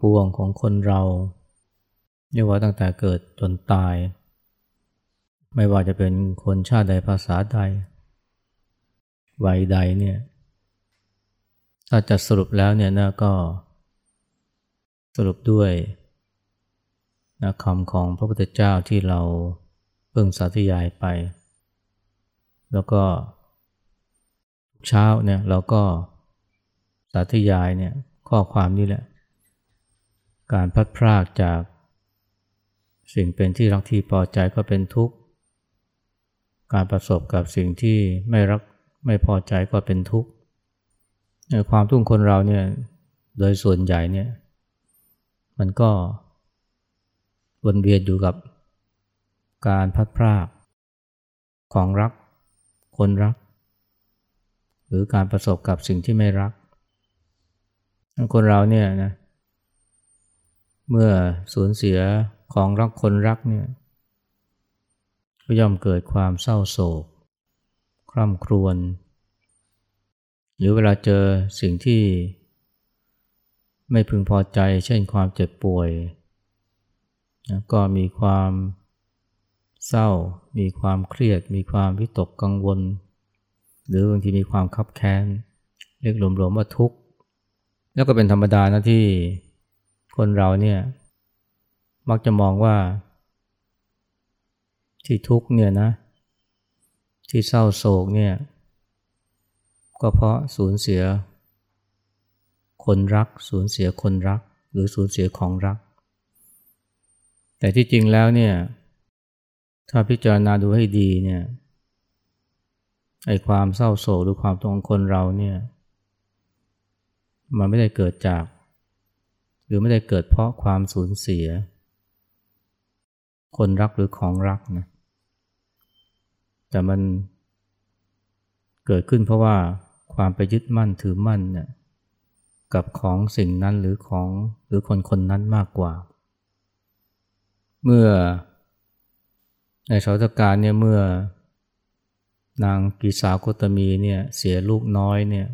ปวงของคนเราเรียกว่าตั้งแต่เกิดจนตาย ไม่ว่าจะเป็นคนชาติใดภาษาใดวัยใดเนี่ยถ้าจะสรุปแล้วเนี่ยนะก็ สรุปด้วยนะคำของพระพุทธเจ้าที่เราเพิ่งสาธยายไป แล้วก็เช้าเนี่ยเราก็สาธยายเนี่ยข้อความนี้แหละ การพัดพรากจาก สิ่งเป็นที่รักที่พอใจก็เป็นทุกข์ การประสบกับสิ่งที่ไม่รักไม่พอใจก็เป็นทุกข์ความทุกข์คนเราเนี่ยโดยส่วนใหญ่เนี่ยมันก็วนเวียนอยู่กับการพัดพรากของรัก คนรัก หรือการประสบกับสิ่งที่ไม่รัก คนเราเนี่ยนะเเมื่อสูญเสียของรักคนรักเนี่ยก็ย่อมเกิดความเศร้าโศก คร่ำครวญ หรือเวลาเจอสิ่งที่ ไม่พึงพอใจ เช่นความเจ็บป่วยนะก็มีความเศร้า มีความเครียด มีความวิตกกังวล หรือบางทีมีความคับแค้น เรียกรวมๆว่าทุกข์ แล้วก็เป็นธรรมดานะที่ คนเราเนี่ยมักจะมองว่า ที่ทุกข์เนี่ยนะ ที่เศร้าโศกเนี่ย ก็เพราะสูญเสีย คนรัก สูญเสียคนรัก หรือสูญเสียของรัก แต่ที่จริงแล้วเนี่ย ถ้าพิจารณาดูให้ดีเนี่ยไอ้ความเศร้าโศกหรือความตรงคนเราเนี่ย มันไม่ได้เกิดจาก หรือไม่ได้เกิดเพราะความสูญเสีย คนรักหรือของรักนะแต่มันเกิดขึ้นเพราะว่าความไปยึดมั่นถือมั่นนี่ยกับของสิ่งนั้นหรือของหรือคนคนนั้นมากกว่า เมื่อในชาวตการเนี่ยเมื่อนางกีสาโคตมีเนี่ยเสียลูกน้อยเนี่ย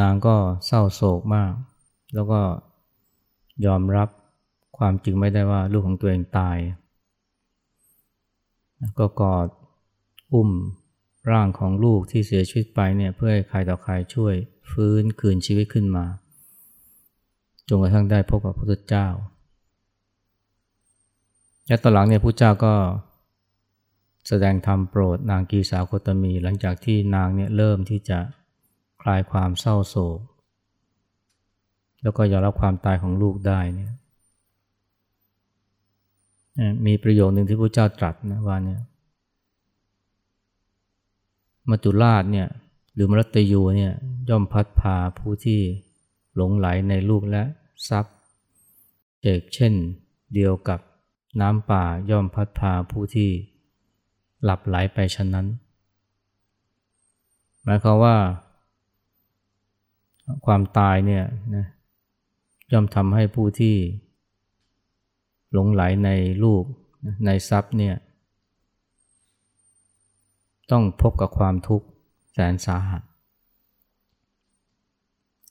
นางก็เศร้าโศกมาก แล้วก็ยอมรับความจริงไม่ได้ว่าลูกของตัวเองตาย ก็กอดอุ้มร่างของลูกที่เสียชีวิตไปเนี่ยเพื่อให้ใครต่อใครช่วยฟื้นคืนชีวิตขึ้นมา จนกระทั่งได้พบกับพระพุทธเจ้า และตอนหลังเนี่ยพระเจ้าก็แสดงธรรมโปรดนางกีสาวโคตมี หลังจากที่นางเนี่ยเริ่มที่จะ คลายความเศร้าโศก แล้วก็ยอมรับความตายของลูกได้เนี่ยมีประโยคหนึ่งที่พระเจ้าตรัสนะว่าเนี่ยมัจจุราชเนี่ยหรือมรตยูเนี่ยย่อมพัดพาผู้ที่หลงไหลในลูกและทรัพย์เอกเช่นเดียวกับน้ำป่าย่อมพัดพาผู้ที่หลับไหลไปฉะนั้น หมายความว่า ความตายเนี่ยนะย่อมทำให้ผู้ที่หลงไหลในลูกในทรัพย์เนี่ยต้องพบกับความทุกข์แสนสาหัส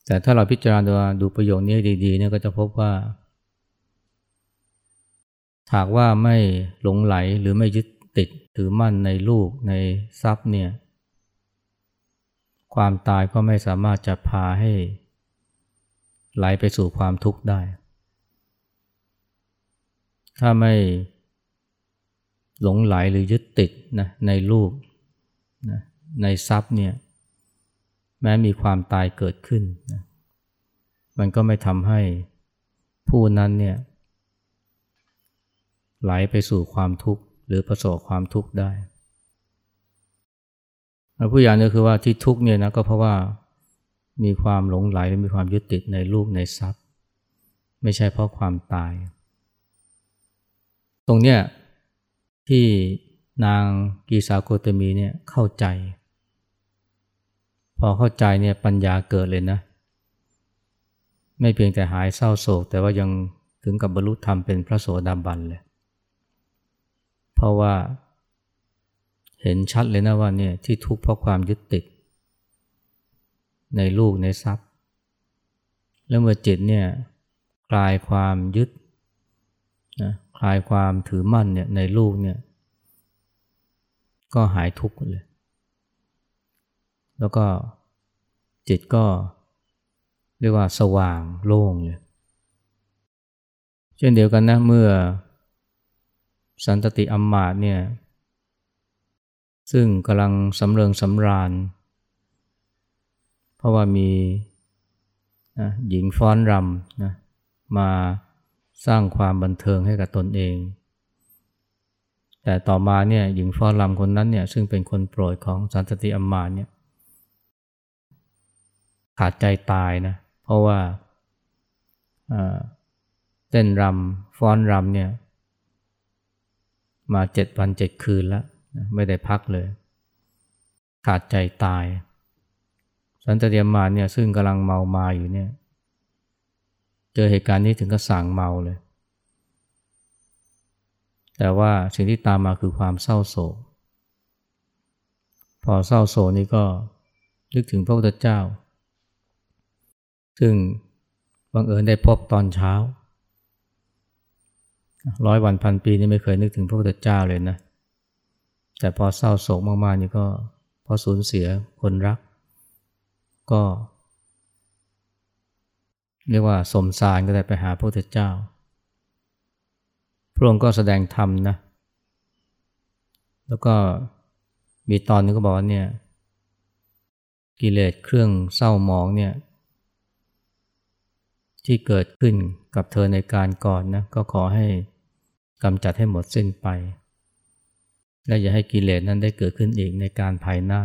แต่ถ้าเราพิจารณาดูประโยคนี้ดีๆเนี่ยก็จะพบว่า หากว่าไม่หลงไหลหรือไม่ยึดติดถือมั่นในลูกในทรัพย์เนี่ย ความตายก็ไม่สามารถจะพาให้ ไหลไปสู่ความทุกข์ได้ ถ้าไม่หลงไหลหรือยึดติดนะในลูกนะในทรัพย์เนี่ยแม้มีความตายเกิดขึ้นนะมันก็ไม่ทำให้ผู้นั้นเนี่ยไหลไปสู่ความทุกข์หรือประสบความทุกข์ได้ ผู้อย่านี้คือว่าที่ทุกข์เนี่ยนะก็เพราะว่ามีความหลงไหลและมีความยึดติดในลูกในทรัพย์ ไม่ใช่เพราะความตาย ตรงเนี้ยที่นางกีสาโคตมีเนี่ยเข้าใจ พอเข้าใจเนี่ยปัญญาเกิดเลยนะ ไม่เพียงแต่หายเศร้าโศก แต่ว่ายังถึงกับบรรลุธรรมเป็นพระโสดาบันเลย เพราะว่า เห็นชัดเลยนะว่าเนี่ยที่ทุกข์เพราะความยึดติด ในลูกในทรัพย์ แล้วเมื่อจิตเนี่ยคลายความยึดนะคลายความถือมั่นเนี่ยในลูกเนี่ยก็หายทุกข์เลย แล้วก็จิตก็เรียกว่าสว่างโล่งเลยเช่นเดียวกันนะเมื่อสันตติอัมมาตเนี่ย ซึ่งกำลังสำเริงสำราญ เพราะว่ามีนะหญิงฟ้อนรำนะมาสร้างความบันเทิงให้กับตนเอง แต่ต่อมาเนี่ยหญิงฟ้อนรำคนนั้นเนี่ยซึ่งเป็นคนโปรดของสันตติอัมมาเนี่ยขาดใจตายนะเพราะว่าเต้นรำฟ้อนรำเนี่ยมาเจ็ดวันเจ็ดคืนแล้ว ไม่ได้พักเลย ขาดใจตาย สันตเดียมมาเนี่ยซึ่งกำลังเมามาอยู่เนี่ย เจอเหตุการณ์นี้ถึงก็สั่งเมาเลย แต่ว่าสิ่งที่ตามมาคือความเศร้าโศก พอเศร้าโศกนี่ก็นึกถึงพระพุทธเจ้า ซึ่งบังเอิญได้พบตอนเช้า ร้อยวันพันปีนี่ไม่เคยนึกถึงพระพุทธเจ้าเลยนะ แต่พอเศร้าโศกมากๆนี่ก็พอสูญเสียคนรัก ก็ เรียกว่าสมสารก็ได้ไปหาพระพุทธเจ้า พระองค์ก็แสดงธรรมนะ แล้วก็มีตอนนึงก็บอกว่าเนี่ยกิเลสเครื่องเศร้าหมองเนี่ยที่เกิดขึ้นกับเธอในการก่อนนะก็ขอให้กำจัดให้หมดสิ้นไป และอย่าให้กิเลสนั้นได้เกิดขึ้นอีกในการภายหน้า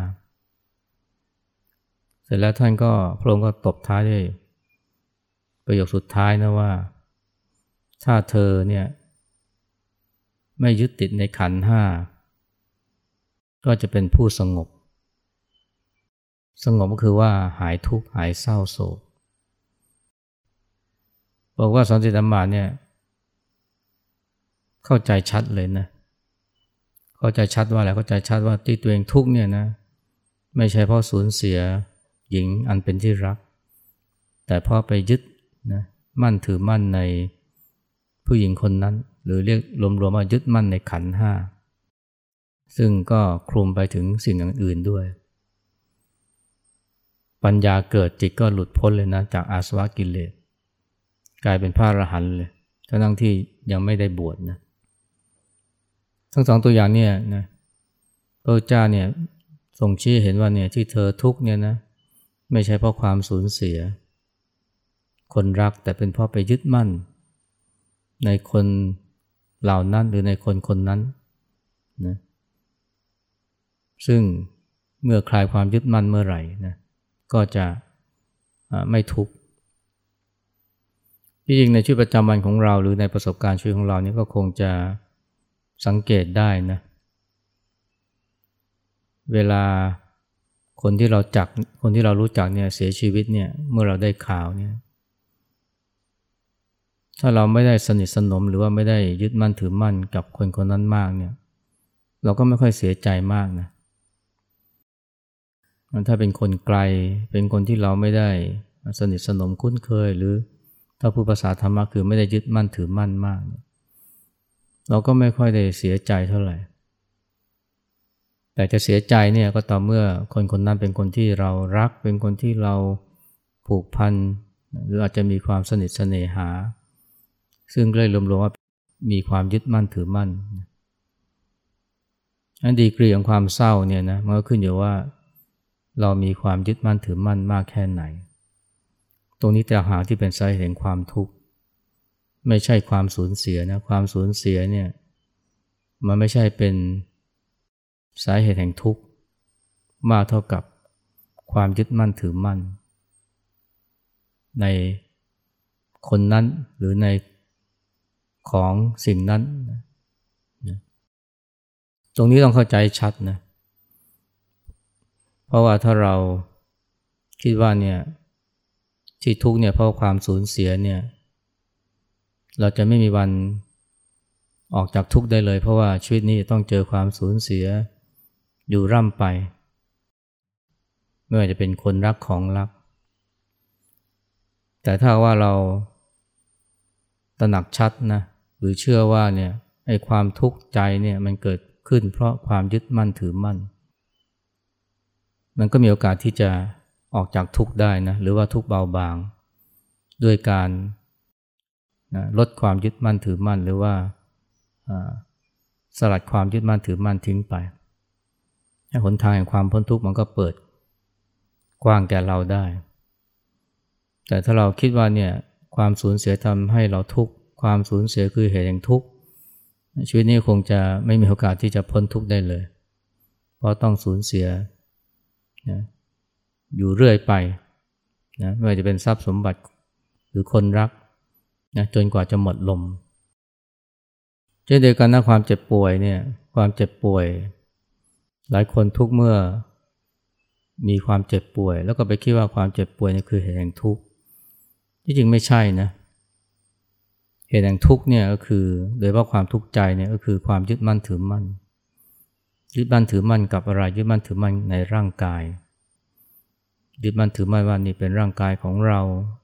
เสร็จแล้วท่านก็พระองค์ก็ตบท้ายด้วยประโยคสุดท้ายนะว่า ถ้าเธอเนี่ยไม่ยึดติดในขันห้า ก็จะเป็นผู้สงบ สงบก็คือว่าหายทุกข์หายเศร้าโศกบอกว่าสันติธรรมเนี่ย เข้าใจชัดเลยนะ เข้าใจชัดว่าอะไรเข้าใจชัดว่าที่ตัวเองทุกเนี่ยนะไม่ใช่เพราะสูญเสียหญิงอันเป็นที่รัก แต่พราะไปยึดนะมั่นถือมั่นในผู้หญิงคนนั้น หรือเรียกรวมๆว่ายึดมั่นในขันห้าซึ่งก็คลุมไปถึงสิ่งอื่นด้วย ปัญญาเกิดจิตก็หลุดพ้นเลยนะจากอาสวะกิเลสกลายเป็นพระอรหันต์เลยทั้งที่ยังไม่ได้บวชนะ ทั้งสองตัวอย่างเนี่ยนะพระเจ้าเนี่ยทรงชี้เห็นว่าเนี่ยที่เธอทุกเนี่ยนะไม่ใช่เพราะความสูญเสีย คนรักแต่เป็นเพราะไปยึดมั่น ในคนเหล่านั้นหรือในคนคนนั้นนะซึ่งเมื่อคลายความยึดมั่นเมื่อไหร่นะก็จะไม่ทุกข์ที่จริงในชีวิตประจำวันของเราหรือในประสบการณ์ชีวิตของเรานี่ก็คงจะ สังเกตได้นะ เวลาคนที่เราจักคนที่เรารู้จักเนี่ยเสียชีวิตเนี่ยเมื่อเราได้ข่าวเนี่ยถ้าเราไม่ได้สนิทสนมหรือว่าไม่ได้ยึดมั่นถือมั่นกับคนคนนั้นมากเนี่ยเราก็ไม่ค่อยเสียใจมากนะถ้าเป็นคนไกลเป็นคนที่เราไม่ได้สนิทสนมคุ้นเคยหรือถ้าผู้ภาษาธรรมะคือไม่ได้ยึดมั่นถือมั่นมากเนี่ย เราก็ไม่ค่อยได้เสียใจเท่าไหร่ แต่จะเสียใจเนี่ยก็ต่อเมื่อคนคนนั้นเป็นคนที่เรารัก เป็นคนที่เราผูกพัน หรืออาจจะมีความสนิทสเนหา ซึ่งเลยรวมๆว่ามีความยึดมั่นถือมั่นอันดีกรีของความเศร้าเนี่ยนะมันก็ขึ้นอยู่ว่าเรามีความยึดมั่นถือมั่นมากแค่ไหน ตรงนี้แต่หาที่เป็นสาเหตุแห่งความทุกข์ ไม่ใช่ความสูญเสียนะความสูญเสียเนี่ยมันไม่ใช่เป็นสาเหตุแห่งทุกข์มากเท่ากับความยึดมั่นถือมั่น ในคนนั้นหรือในของสิ่งนั้นนะตรงนี้ต้องเข้าใจชัดนะเพราะว่าถ้าเราคิดว่าเนี่ยที่ทุกเนี่ยเพราะความสูญเสียเนี่ย เราจะไม่มีวันออกจากทุกข์ได้เลย เพราะว่าชีวิตนี้ต้องเจอความสูญเสียอยู่ร่ำไป ไม่ว่าจะเป็นคนรักของรัก แต่ถ้าว่าเราตระหนักชัดนะหรือเชื่อว่าเนี่ยไอ้ความทุกข์ใจเนี่ยมันเกิดขึ้นเพราะความยึดมั่นถือมั่น มันก็มีโอกาสที่จะออกจากทุกข์ได้นะหรือว่าทุกข์เบาบาง ด้วยการ นะลดความยึดมั่นถือมั่นหรือว่าสลัดความยึดมั่นถือมั่นทิ้งไปหนทางแห่งความพ้นทุกข์มันก็เปิดกว้างแก่เราได้ แต่ถ้าเราคิดว่าเนี่ยความสูญเสียทำให้เราทุกข์ความสูญเสียคือเหตุแห่งทุกข์ชีวิตนี้คงจะไม่มีโอกาสที่จะพ้นทุกข์ได้เลย เพราะต้องสูญเสียนะอยู่เรื่อยไปนะไม่ว่าจะเป็นทรัพย์สมบัติหรือคนรัก นะจนกว่าจะหมดลมเช่นเดียวกันนะความเจ็บป่วยเนี่ยความเจ็บป่วย หลายคนทุกเมื่อ มีความเจ็บป่วย แล้วก็ไปคิดว่าความเจ็บป่วยนี่คือเหตุแห่งทุกข์ที่จริงไม่ใช่นะเหตุแห่งทุกข์เนี่ยก็คือโดยว่าความทุกข์ใจเนี่ยก็คือความยึดมั่นถือมั่นยึดมั่นถือมั่นกับอะไรยึดมั่นถือมั่นในร่างกาย ยึดมั่นถือมั่นว่านี่เป็นร่างกายของเรา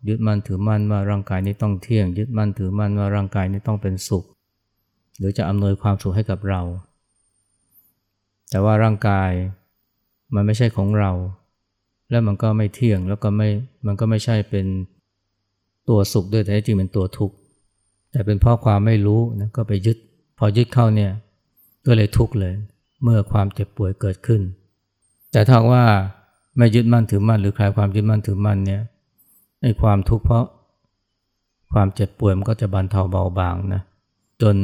ยึดมั่นถือมั่นว่าร่างกายนี้ต้องเที่ยง ยึดมั่นถือมั่นว่าร่างกายนี้ต้องเป็นสุข หรือจะอำนวยความสุขให้กับเรา แต่ว่าร่างกายมันไม่ใช่ของเรา และมันก็ไม่เที่ยงแล้วก็ไม่มันก็ไม่ใช่เป็นตัวสุขด้วยแต่จริงเป็นตัวทุกข์แต่เป็นเพราะความไม่รู้นะก็ไปยึด พอยึดเข้าเนี่ยก็เลยทุกข์เลย เมื่อความเจ็บป่วยเกิดขึ้น แต่ถ้าว่า ไม่ยึดมั่นถือมั่นหรือคลายความยึดมั่นถือมั่นเนี่ยไอ้ความทุกข์เพราะความเจ็บป่วยมันก็จะบรรเทาเบาบางนะจน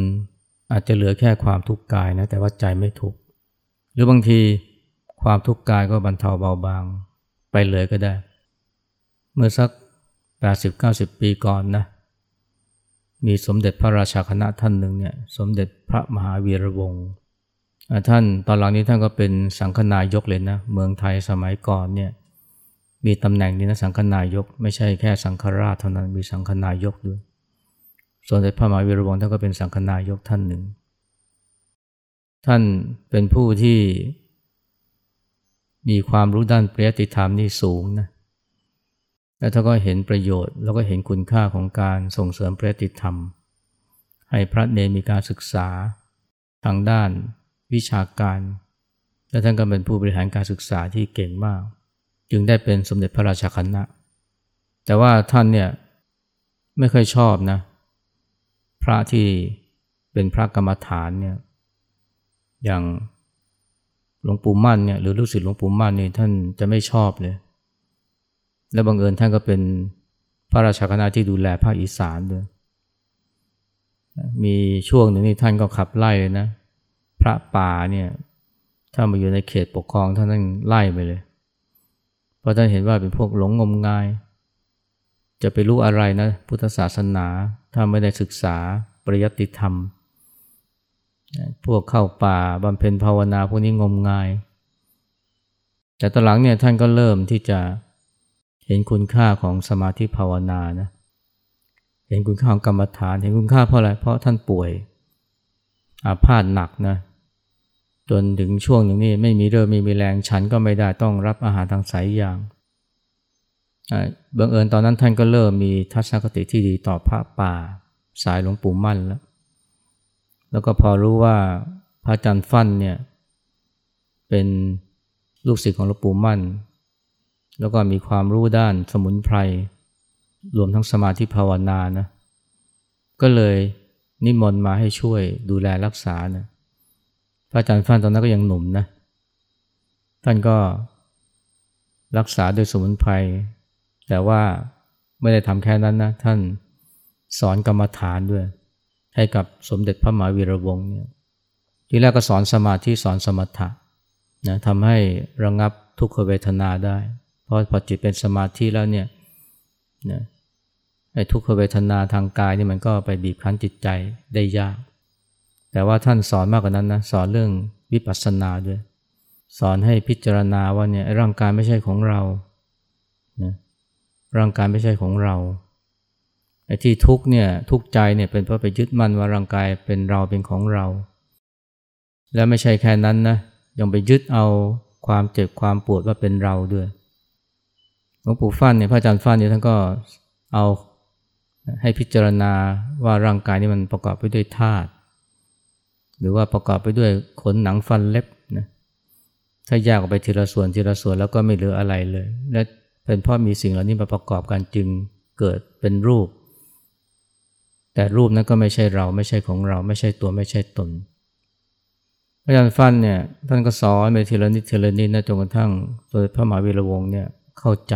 อาจจะเหลือแค่ความทุกข์กายนะแต่ว่าใจไม่ทุกข์หรือบางทีความทุกข์กายก็บรรเทาเบาบาง ไปเลยก็ได้ เมื่อสัก 80-90 ปีก่อนนะมีสมเด็จพระราชาคณะท่านหนึ่งเนี่ยสมเด็จพระมหาวีระวงศ์ ท่านตอนหลังนี้ท่านก็เป็นสังฆนายกเลยนะ เมืองไทยสมัยก่อนเนี่ยมีตำแหน่งนี้นะสังฆนายก ไม่ใช่แค่สังฆราชเท่านั้นมีสังฆนายกด้วยสมเด็จพระมหาวีระวงศ์ท่านก็เป็นสังฆนายกท่านหนึ่ง ท่านเป็นผู้ที่มีความรู้ด้านปริยติธรรมนี่สูงนะแล้วท่านก็เห็นประโยชน์ แล้วก็เห็นคุณค่าของการส่งเสริมปริยติธรรม ให้พระเนรมีการศึกษาทางด้าน วิชาการ และท่านก็เป็นผู้บริหารการศึกษาที่เก่งมาก จึงได้เป็นสมเด็จพระราชาคณะ แต่ว่าท่านเนี่ยไม่เคยชอบนะพระที่เป็นพระกรรมฐานเนี่ยอย่างหลวงปู่มั่นเนี่ยหรือลูกศิษย์หลวงปู่มั่นนี่ท่านจะไม่ชอบเลย และบังเอิญท่านก็เป็นพระราชาคณะที่ดูแลภาคอีสานด้วยมีช่วงหนึ่งนี่ท่านก็ขับไล่เลยนะ พระป่าเนี่ยถ้ามาอยู่ในเขตปกครองท่านท่านไล่ไปเลย เพราะท่านเห็นว่าเป็นพวกหลงงมงาย จะไปรู้อะไรนะ พุทธศาสนาถ้าไม่ได้ศึกษาปริยัติธรรม พวกเข้าป่าบำเพ็ญภาวนาพวกนี้งมงาย แต่ตอนหลังเนี่ยท่านก็เริ่มที่จะเห็นคุณค่าของสมาธิภาวนานะเห็นคุณค่าของกรรมฐาน เห็นคุณค่าเพราะอะไร เพราะท่านป่วยอาพาธหนักนะ จนถึงช่วงหนึ่งนี่ไม่มีเริ่มไม่มีแรงฉันก็ไม่ได้ต้องรับอาหารทางสายยางบังเอิญตอนนั้นท่านก็เริ่มมีทัศนคติที่ดีต่อพระป่าสายหลวงปู่มั่นแล้ว แล้วก็พอรู้ว่าพระอาจารย์ฟั่นเนี่ยเป็นลูกศิษย์ของหลวงปู่มั่น แล้วก็มีความรู้ด้านสมุนไพร รวมทั้งสมาธิภาวนานะ ก็เลยนิมนต์มาให้ช่วยดูแลรักษานะ ระอาจารย์ฟันตอนนั้นก็ยังหนุ่มนะ ท่านก็รักษาด้วยสมุนไพร แต่ว่าไม่ได้ทำแค่นั้นนะ ท่านสอนกรรมฐานด้วย ให้กับสมเด็จพระมหาวีระวงศ์เนี่ย ทีแรกก็สอนสมาธิสอนสมถะนะทำให้ระงงับทุกขเวทนาได้ เพราะพอจิตเป็นสมาธิแล้วเนี่ยนะไอ้ทุกขเวทนาทางกายนี่มันก็ไปบีบคั้นจิตใจได้ยาก แต่ว่าท่านสอนมากกว่านั้นนะสอนเรื่องวิปัสสนาด้วย สอนให้พิจารณาว่าเนี่ยร่างกายไม่ใช่ของเรานะร่างกายไม่ใช่ของเราไอ้ที่ทุกเนี่ยทุกใจเนี่ยเป็นเพราะไปยึดมั่นว่าร่างกายเป็นเราเป็นของเรา แล้วไม่ใช่แค่นั้นนะยังไปยึดเอาความเจ็บความปวดว่าเป็นเราด้วยหลวงปู่ฟั่นเนี่ยพระอาจารย์ฟั่นเนี่ยท่านก็เอาให้พิจารณาว่าร่างกายนี้มันประกอบไปด้วยธาตุ หรือว่าประกอบไปด้วยขนหนังฟันเล็บนะถ้าแยกออกไปทีละส่วนทีละส่วนแล้วก็ไม่เหลืออะไรเลย และเป็นเพราะมีสิ่งเหล่านี้มาประกอบกันจึงเกิดเป็นรูป แต่รูปนั้นก็ไม่ใช่เราไม่ใช่ของเราไม่ใช่ตัวไม่ใช่ตนอาจารย์ฟันเนี่ยท่านก็สอนไปทีละนิดทีละนิดนะจนกระทั่งตัวพระมหาวีระวงศ์เนี่ยเข้าใจ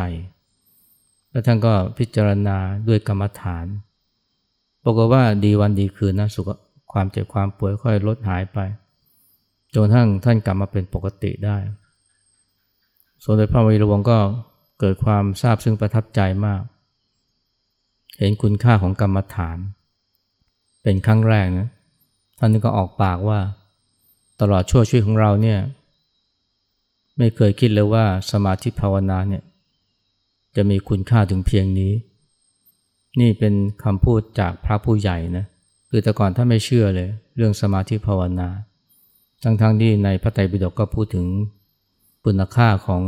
แล้วท่านก็พิจารณาด้วยกรรมฐานบอกว่าดีวันดีคืนนะสุข ความเจ็บความป่วยค่อยลดหายไปจนทั้งท่านกลับมาเป็นปกติได้สมเด็จพระวีรวงก็เกิดความทราบซึ่งประทับใจมาก เห็นคุณค่าของกรรมฐาน เป็นครั้งแรกนะท่านก็ออกปากว่า ตลอดชั่วชีวิตของเราเนี่ยไม่เคยคิดเลยว่าสมาธิภาวนาเนี่ยจะมีคุณค่าถึงเพียงนี้ นี่เป็นคำพูดจากพระผู้ใหญ่นะ คือแต่ก่อนท่านไม่เชื่อเลย เรื่องสมาธิภาวนา ทั้งๆทที่ในพระไตรปิฎกก็พูดถึงคุณค่าของ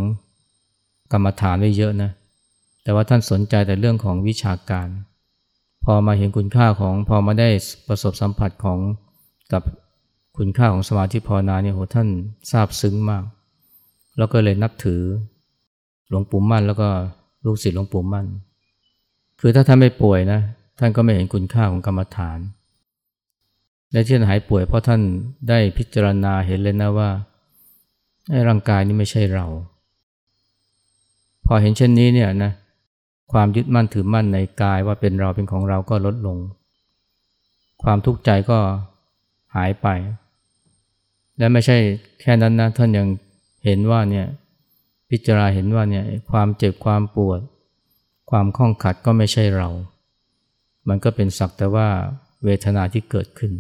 กรรมฐานไว้เยอะนะ แต่ว่าท่านสนใจแต่เรื่องของวิชาการ พอมาเห็นคุณค่าของพอมาได้ประสบสัมผัสของกับคุณค่าของสมาธิภาวนาเนี่ยโหท่านซาบซึ้งมาก แล้วก็เลยนับถือหลวงปู่มั่นแล้วก็ลูกศิษย์หลวงปู่มั่น คือถ้าท่านไม่ป่วยนะ ท่านก็ไม่เห็นคุณค่าของกรรมฐาน และที่ท่านหายป่วยเพราะท่านได้พิจารณาเห็นเลยนะว่าร่างกายนี้ไม่ใช่เรา พอเห็นเช่นนี้เนี่ยนะความยึดมั่นถือมั่นในกายว่าเป็นเราเป็นของเราก็ลดลง ความทุกข์ใจก็หายไป และไม่ใช่แค่นั้นนะท่านยังเห็นว่าเนี่ยพิจารณาเห็นว่าเนี่ยความเจ็บความปวด ความข้องขัดก็ไม่ใช่เรา มันก็เป็นสักแต่ว่าเวทนาที่เกิดขึ้น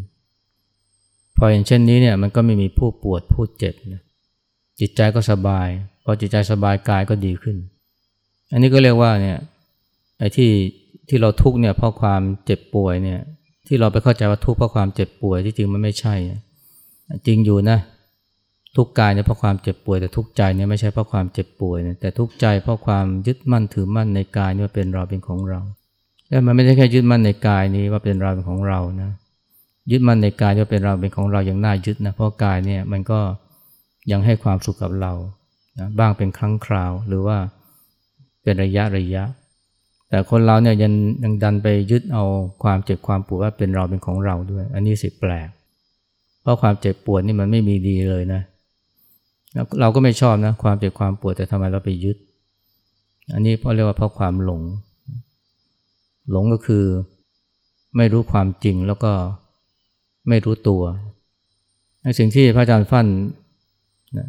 พอเห็นเช่นนี้เนี่ยมันก็ไม่มีผู้ปวดผู้เจ็บนะจิตใจก็สบาย พอจิตใจสบายกายก็ดีขึ้น อันนี้ก็เรียกว่าเนี่ยไอ้ที่ที่เราทุกเนี่ยเพราะความเจ็บป่วยเนี่ยที่เราไปเข้าใจว่าทุกข์เพราะความเจ็บป่วยที่จริงมันไม่ใช่ จริงอยู่นะทุกกายเนี่ยเพราะความเจ็บป่วยแต่ทุกใจเนี่ยไม่ใช่เพราะความเจ็บป่วยนะแต่ทุกใจเพราะความยึดมั่นถือมั่นในกายนี่ว่าเป็นเราเป็นของเรา แล้วมันไม่ใช่แค่ยึดมั่นในกายนี้ว่าเป็นเราเป็นของเรานะ ยึดมั่นในกายว่าเป็นเราเป็นของเราอย่างน่ายึดนะเพราะกายเนี่ยมันก็ยังให้ความสุขกับเรานะบ้างเป็นครั้งคราวหรือว่าเป็นระยะระยะ แต่คนเราเนี่ยยังยังดันไปยึดเอาความเจ็บความปวดว่าเป็นเราเป็นของเราด้วย อันนี้สิแปลก เพราะความเจ็บปวดนี่มันไม่มีดีเลยนะเราก็ไม่ชอบนะความเจ็บความปวดแต่ทำไมเราไปยึด อันนี้เพราะเรียกว่าเพราะความหลง หลงก็คือไม่รู้ความจริงแล้วก็ ไม่รู้ตัวสิ่งที่พระอาจารย์ฟั่นนะ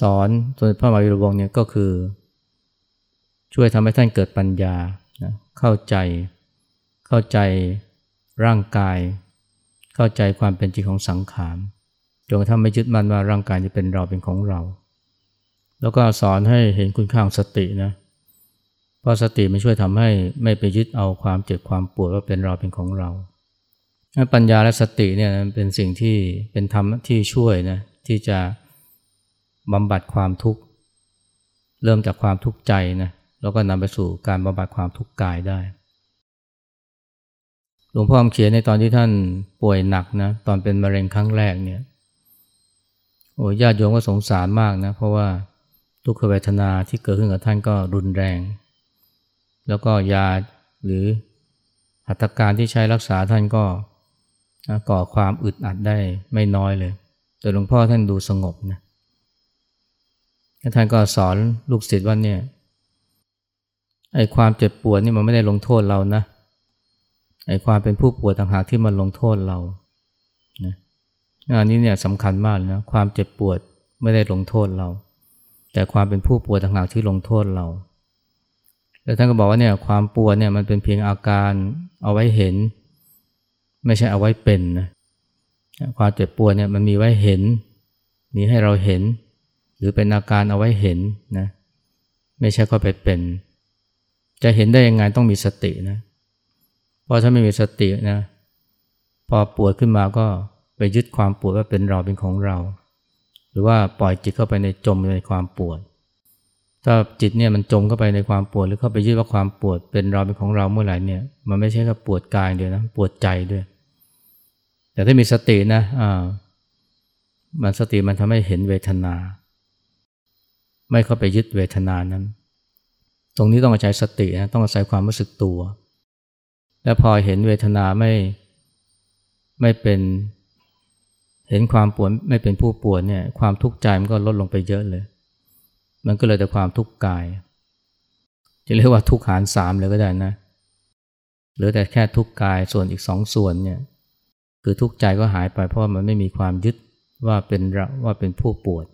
สอนส่วนพระมหาวิรวงศ์เนี่ยก็คือ ช่วยทำให้ท่านเกิดปัญญานะเข้าใจ เข้าใจร่างกาย เข้าใจความเป็นจริงของสังขารจนกระทั่งไม่ยึดมั่นว่าร่างกายจะเป็นเราเป็นของเรา แล้วก็สอนให้เห็นคุณค่าของสตินะเพราะสติมันช่วยทำให้ไม่ไปยึดเอาความเจ็บความปวดว่าเป็นเราเป็นของเรา ปัญญาและสติเนี่ยเป็นสิ่งที่เป็นธรรมที่ช่วยนะที่จะบำบัดความทุกข์ เริ่มจากความทุกข์ใจนะแล้วก็นำไปสู่การบำบัดความทุกข์กายได้ หลวงพ่อเขียนในตอนที่ท่านป่วยหนักนะตอนเป็นมะเร็งครั้งแรกเนี่ยโอ้ญาติโยมก็สงสารมากนะเพราะว่าทุกขเวทนาที่เกิดขึ้นกับท่านก็รุนแรง แล้วก็ยาหรือหัตถการที่ใช้รักษาท่านก็ ก่อความอึดอัดได้ไม่น้อยเลย แต่หลวงพ่อท่านดูสงบนะท่านก็สอนลูกศิษย์ว่าเนี่ยไอ้ความเจ็บปวดนี่มันไม่ได้ลงโทษเรานะไอ้ความเป็นผู้ป่วยต่างหากที่มันลงโทษเรานะอันนี้เนี่ยสำคัญมากนะความเจ็บปวดไม่ได้ลงโทษเรา แต่ความเป็นผู้ป่วยต่างหากที่ลงโทษเราแล้วท่านก็บอกว่าเนี่ยความปวดเนี่ยมันเป็นเพียงอาการเอาไว้เห็น ไม่ใช่เอาไว้เป็นนะความเจ็บปวดเนี่ยมันมีไว้เห็น มีให้เราเห็น หรือเป็นอาการเอาไว้เห็นนะไม่ใช่ก็ไปเป็น จะเห็นได้ยังไงต้องมีสตินะเพราะถ้าไม่มีสตินะพอปวดขึ้นมาก็ไปยึดความปวดว่าเป็นเราเป็นของเรา หรือว่าปล่อยจิตเข้าไปในจมในความปวด ถ้าจิตเนี่ยมันจมเข้าไปในความปวด หรือเข้าไปยึดว่าความปวดเป็นเราเป็นของเราเมื่อไหร่เนี่ยมันไม่ใช่แค่ปวดกายเดียวนะปวดใจด้วย แต่ถ้ามีสตินะอ่ามันสติมันทำให้เห็นเวทนา ไม่เข้าไปยึดเวทนานั้น ตรงนี้ต้องอาศัยสตินะต้องอาศัยความรู้สึกตัว และพอเห็นเวทนาไม่ไม่เป็นเห็นความปวดไม่เป็นผู้ปวดเนี่ยความทุกข์ใจมันก็ลดลงไปเยอะเลย มันก็เลยแต่ความทุกข์กาย จะเรียกว่าทุกข์หารสามเลยก็ได้นะ หรือแต่แค่ทุกข์กายส่วนอีกสองส่วนเนี่ย คือทุกข์ใจก็หายไปเพราะมันไม่มีความยึดว่าเป็นว่าเป็นผู้ปวด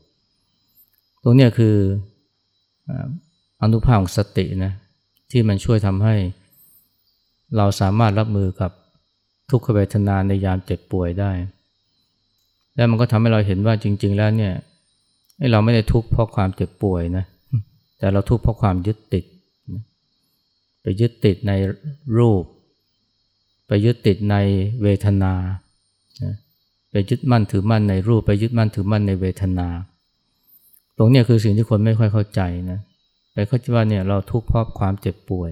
ตรงนี้คืออนุภาพของสตินะที่มันช่วยทำให้ เราสามารถรับมือกับทุกขเวทนาในยามเจ็บป่วยได้ แล้วมันก็ทำให้เราเห็นว่าจริง ๆ แล้วเนี่ยเราไม่ได้ทุกข์เพราะความเจ็บป่วยนะแต่เราทุกข์เพราะความยึดติด ไปยึดติดในรูป ไปยึดติดในเวทนา ไปยึดมั่นถือมั่นในรูปไปยึดมั่นถือมั่นในเวทนา ตรงนี้คือสิ่งที่คนไม่ค่อยเข้าใจนะไปเข้าใจว่าเนี่ยเราทุกข์เพราะความเจ็บป่วย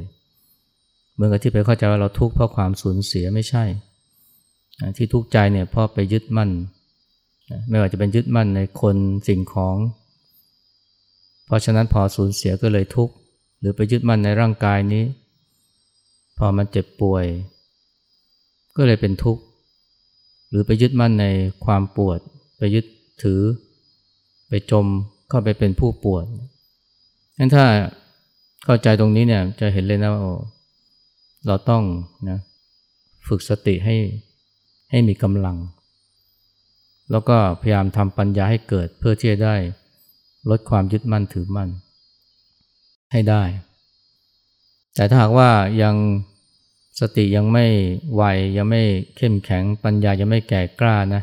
เหมือนกับที่ไปเข้าใจว่าเราทุกข์เพราะความสูญเสียไม่ใช่ ที่ทุกข์ใจเนี่ยเพราะไปยึดมั่น ไม่ว่าจะเป็นยึดมั่นในคนสิ่งของ เพราะฉะนั้นพอสูญเสียก็เลยทุกข์หรือไปยึดมั่นในร่างกายนี้ พอมันเจ็บป่วย ก็เลยเป็นทุกข์ หรือไปยึดมั่นในความปวด ไปยึดถือ ไปจมเข้าไปเป็นผู้ปวดงั้นถ้าเข้าใจตรงนี้เนี่ยจะเห็นเลยนะว่าเราต้องนะฝึกสติให้ให้มีกำลัง แล้วก็พยายามทำปัญญาให้เกิดเพื่อที่จะได้ลดความยึดมั่นถือมั่นให้ได้ แต่ถ้าหากว่ายัง สติยังไม่ไวยังไม่เข้มแข็งปัญญายังไม่แก่กล้านะ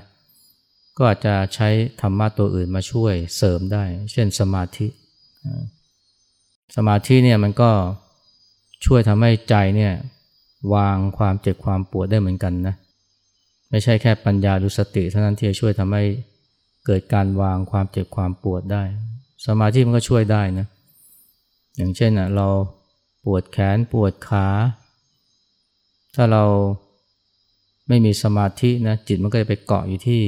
ก็อาจจะใช้ธรรมะตัวอื่นมาช่วยเสริมได้ เช่นสมาธิ สมาธิเนี่ยมันก็ช่วยทำให้ใจเนี่ยวางความเจ็บความปวดได้เหมือนกันนะไม่ใช่แค่ปัญญาหรือสติเท่านั้นที่จะช่วยทำให้เกิดการวางความเจ็บความปวดได้ สมาธิมันก็ช่วยได้นะอย่างเช่นอะเราปวดแขนปวดขา ถ้าเราไม่มีสมาธินะจิตมันก็จะไปเกาะอยู่ที่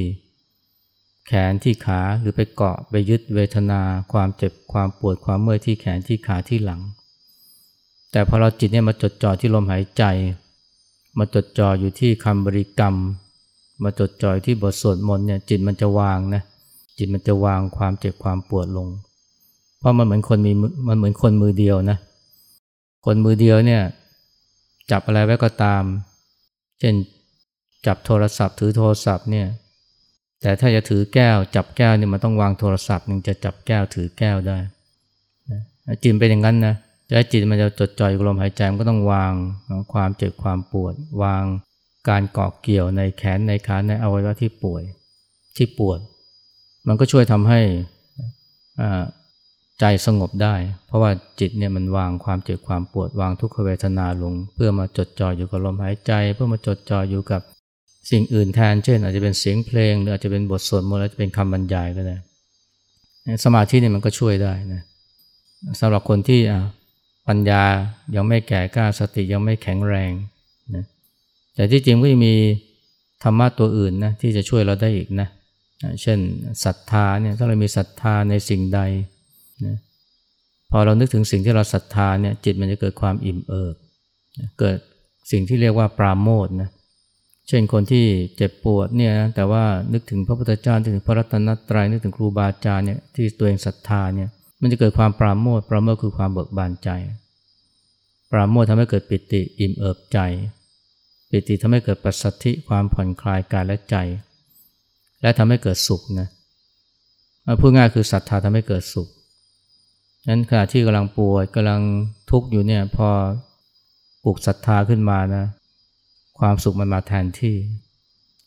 แขนที่ขาหรือไปเกาะไปยึดเวทนา ความเจ็บความปวดความเมื่อยที่แขนที่ขาที่หลัง แต่พอเราจิตเนี่ยมาจดจ่อที่ลมหายใจ มาจดจ่ออยู่ที่คำบริกรรม มาจดจ่อที่บทสวดมนต์เนี่ยจิตมันจะวางนะจิตมันจะวางความเจ็บความปวดลง เพราะมันเหมือนคนมีมันเหมือนคนมือเดียวนะ คนมือเดียวเนี่ย จับอะไรไว้ก็ตาม เช่นจับโทรศัพท์ ถือโทรศัพท์เนี่ย แต่ถ้าจะถือแก้ว จับแก้วเนี่ยมันต้องวางโทรศัพท์นึงจะจับแก้วถือแก้วได้จิตเป็นอย่างนั้นนะจะให้จิตมันจะจดจ่อยลมหายใจมันก็ต้องวางความเจ็บความปวด วางการเกาะเกี่ยวในแขนในขาในอวัยวะที่ป่วยที่ปวด มันก็ช่วยทำให้ ใจสงบได้ เพราะว่าจิตเนี่ยมันวางความเจ็บความปวดวางทุกขเวทนาลง เพื่อมาจดจ่ออยู่กับลมหายใจ เพื่อมาจดจ่ออยู่กับสิ่งอื่นแทน เช่น อาจจะเป็นเสียงเพลง หรืออาจจะเป็นบทสวดมนต์อาจจะเป็นคำบรรยายก็ได้สมาธินี่มันก็ช่วยได้นะสำหรับคนที่ปัญญายังไม่แก่กล้าสติยังไม่แข็งแรงนะแต่ที่จริงก็ยังมีธรรมะตัวอื่นนะที่จะช่วยเราได้อีกนะเช่นศรัทธาเนี่ยถ้าเรามีศรัทธาในสิ่งใด นะพอเรานึกถึงสิ่งที่เราศรัทธาเนี่ยจิตมันจะเกิดความอิ่มเอิบเกิดสิ่งที่เรียกว่าปราโมทนะเช่นคนที่เจ็บปวดเนี่ยนะแต่ว่านึกถึงพระพุทธเจ้านึกถึงพระรัตนตรัยนึกถึงครูบาอาจารย์เนี่ยที่ตัวเองศรัทธาเนี่ยมันจะเกิดความปราโมทปราโมทคือความเบิกบานใจ ปราโมททำให้เกิดปิติอิ่มเอิบใจ ปิติทำให้เกิดปัสสัทธิความผ่อนคลายกายและใจ และทำให้เกิดสุขนะพูดง่ายคือศรัทธาทำให้เกิดสุข นั้นขณะที่กำลังป่วยกำลังทุกข์อยู่เนี่ยพอปลุกศรัทธาขึ้นมานะ ความสุขมันมาแทนที่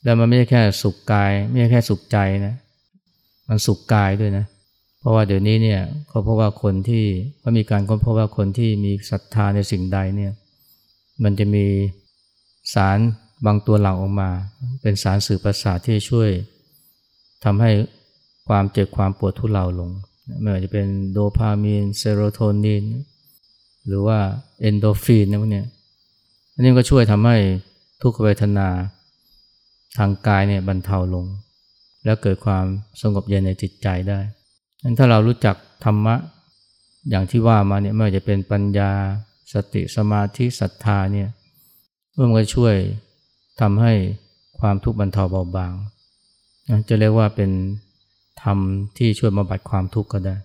แล้วมันไม่ใช่แค่สุขกาย ไม่ใช่แค่สุขใจนะ มันสุขกายด้วยนะ เพราะว่าเดี๋ยวนี้เนี่ยเขาพบว่าคนที่เขามีการค้นพบว่าคนที่มีศรัทธาในสิ่งใดเนี่ย มันจะมีสารบางตัวหลั่งออกมา เป็นสารสื่อประสาทที่ช่วยทำให้ความเจ็บความปวดทุเลาลง ไม่ว่าจะเป็นโดพามีนเซโรโทนินหรือว่าเอนโดฟินนะพวกนี้อันนี้ก็ช่วยทำให้ทุกขเวทนาทางกายเนี่ยบรรเทาลง แล้วเกิดความสงบเย็นในจิตใจได้งั้นถ้าเรารู้จักธรรมะอย่างที่ว่ามาเนี่ยไม่ว่าจะเป็นปัญญาสติสมาธิศรัทธาเนี่ยมันก็ช่วยทำให้ความทุกข์บรรเทาเบาบางจะเรียกว่าเป็น รมที่ช่วยบำบัดความทุกข์ก็ได้